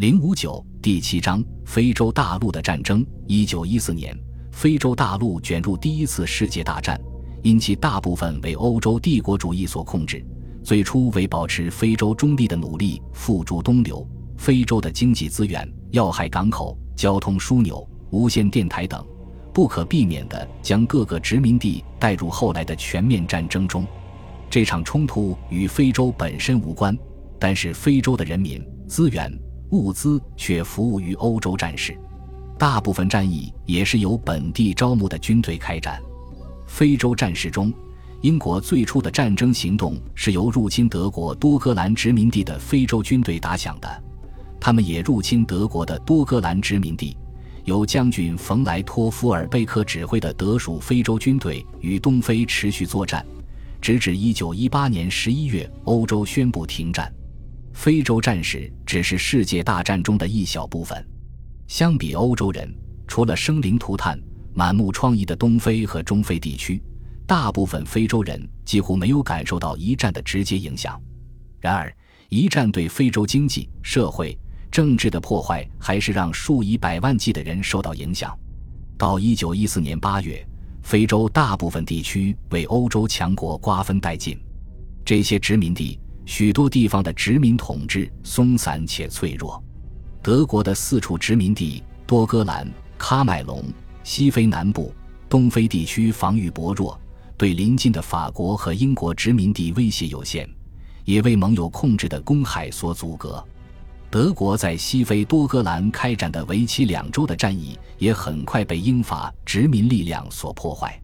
零五九第七章非洲大陆的战争。一九一四年，非洲大陆卷入第一次世界大战，因其大部分为欧洲帝国主义所控制。最初为保持非洲中立的努力付诸东流。非洲的经济资源、要害港口、交通枢纽、无线电台等，不可避免地将各个殖民地带入后来的全面战争中。这场冲突与非洲本身无关，但是非洲的人民、资源。物资却服务于欧洲战士，大部分战役也是由本地招募的军队开展。非洲战事中，英国最初的战争行动是由入侵德国多格兰殖民地的非洲军队打响的。他们也入侵德国的多格兰殖民地，由将军冯莱托夫尔贝克指挥的德属非洲军队与东非持续作战，直至1918年11月，欧洲宣布停战。非洲战士只是世界大战中的一小部分，相比欧洲人，除了生灵涂炭、满目疮痍的东非和中非地区，大部分非洲人几乎没有感受到一战的直接影响。然而，一战对非洲经济社会、政治的破坏，还是让数以百万计的人受到影响。到一九一四年八月，非洲大部分地区为欧洲强国瓜分殆尽，这些殖民地。许多地方的殖民统治松散且脆弱，德国的四处殖民地多哥兰、喀麦隆、西非南部、东非地区防御薄弱，对邻近的法国和英国殖民地威胁有限，也为盟友控制的公海所阻隔。德国在西非多哥兰开展的为期两周的战役，也很快被英法殖民力量所破坏。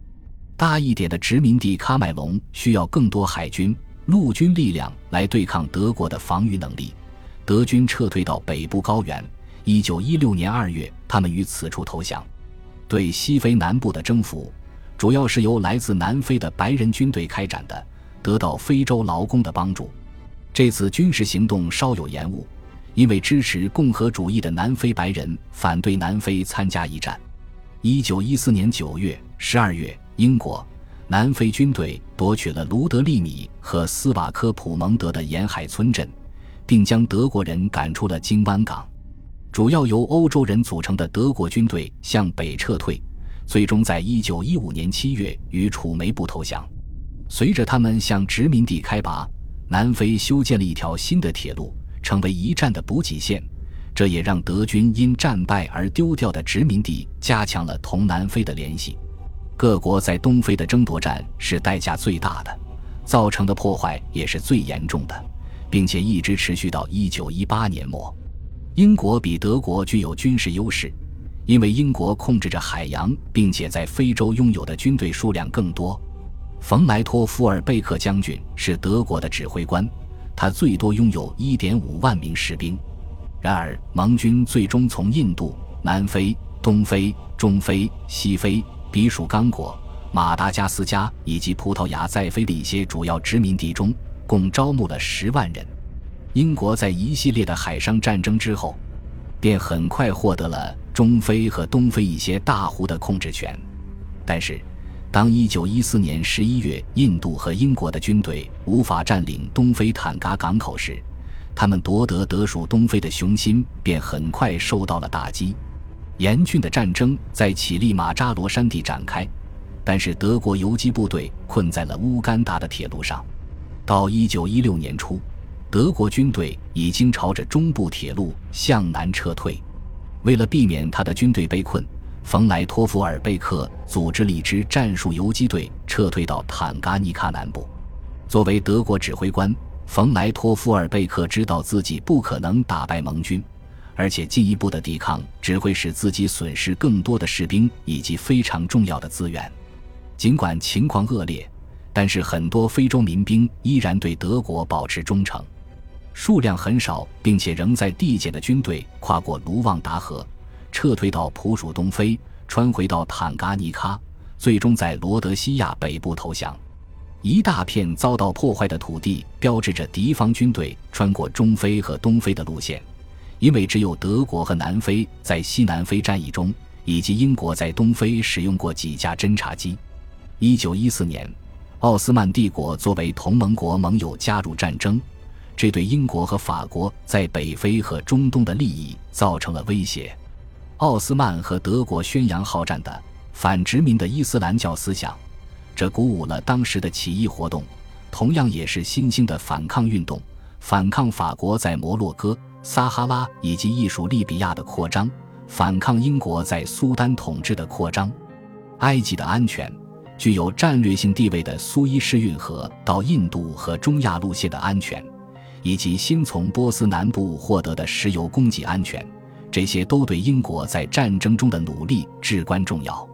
大一点的殖民地喀麦隆需要更多海军。陆军力量来对抗德国的防御能力，德军撤退到北部高原。一九一六年二月，他们于此处投降。对西非南部的征服，主要是由来自南非的白人军队开展的，得到非洲劳工的帮助。这次军事行动稍有延误，因为支持共和主义的南非白人反对南非参加一战。一九一四年九月、十二月，英国。南非军队夺取了卢德利米和斯瓦科普蒙德的沿海村镇，并将德国人赶出了金湾港。主要由欧洲人组成的德国军队向北撤退，最终在一九一五年七月与楚梅部投降。随着他们向殖民地开拔，南非修建了一条新的铁路，成为一战的补给线。这也让德军因战败而丢掉的殖民地加强了同南非的联系。各国在东非的争夺战是代价最大的，造成的破坏也是最严重的，并且一直持续到一九一八年末。英国比德国具有军事优势，因为英国控制着海洋，并且在非洲拥有的军队数量更多。冯莱托夫尔贝克将军是德国的指挥官，他最多拥有一点五万名士兵。然而，盟军最终从印度、南非、东非、中非、西非。比属刚果、马达加斯加以及葡萄牙在非的一些主要殖民地中，共招募了十万人。英国在一系列的海上战争之后，便很快获得了中非和东非一些大湖的控制权。但是，当1914年11月，印度和英国的军队无法占领东非坦噶港口时，他们夺得德属东非的雄心便很快受到了打击。严峻的战争在乞力马扎罗山地展开，但是德国游击部队困在了乌干达的铁路上。到一九一六年初，德国军队已经朝着中部铁路向南撤退。为了避免他的军队被困，冯莱托夫尔贝克组织了一支战术游击队撤退到坦噶尼卡南部。作为德国指挥官，冯莱托夫尔贝克知道自己不可能打败盟军。而且进一步的抵抗只会使自己损失更多的士兵以及非常重要的资源。尽管情况恶劣，但是很多非洲民兵依然对德国保持忠诚。数量很少并且仍在递减的军队跨过卢旺达河，撤退到普属东非，穿回到坦噶尼卡，最终在罗德西亚北部投降。一大片遭到破坏的土地标志着敌方军队穿过中非和东非的路线。因为只有德国和南非在西南非战役中，以及英国在东非使用过几架侦察机。一九一四年，奥斯曼帝国作为同盟国盟友加入战争，这对英国和法国在北非和中东的利益造成了威胁。奥斯曼和德国宣扬好战的反殖民的伊斯兰教思想，这鼓舞了当时的起义活动，同样也是新兴的反抗运动，反抗法国在摩洛哥、撒哈拉以及艺术利比亚的扩张，反抗英国在苏丹统治的扩张。埃及的安全。具有战略性地位的苏伊士运河到印度和中亚路线的安全，以及新从波斯南部获得的石油供给安全，这些都对英国在战争中的努力至关重要。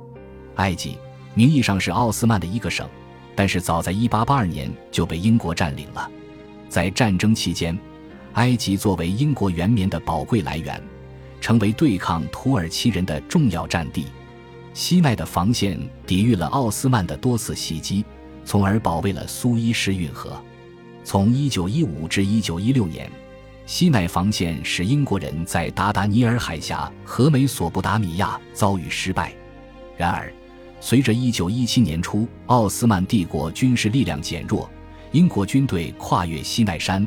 埃及名义上是奥斯曼的一个省，但是早在1882年就被英国占领了。在战争期间，埃及作为英国原棉的宝贵来源，成为对抗土耳其人的重要战地。西奈的防线抵御了奥斯曼的多次袭击，从而保卫了苏伊士运河。从1915至1916年，西奈防线使英国人在达达尼尔海峡和美索不达米亚遭遇失败。然而，随着1917年初奥斯曼帝国军事力量减弱，英国军队跨越西奈山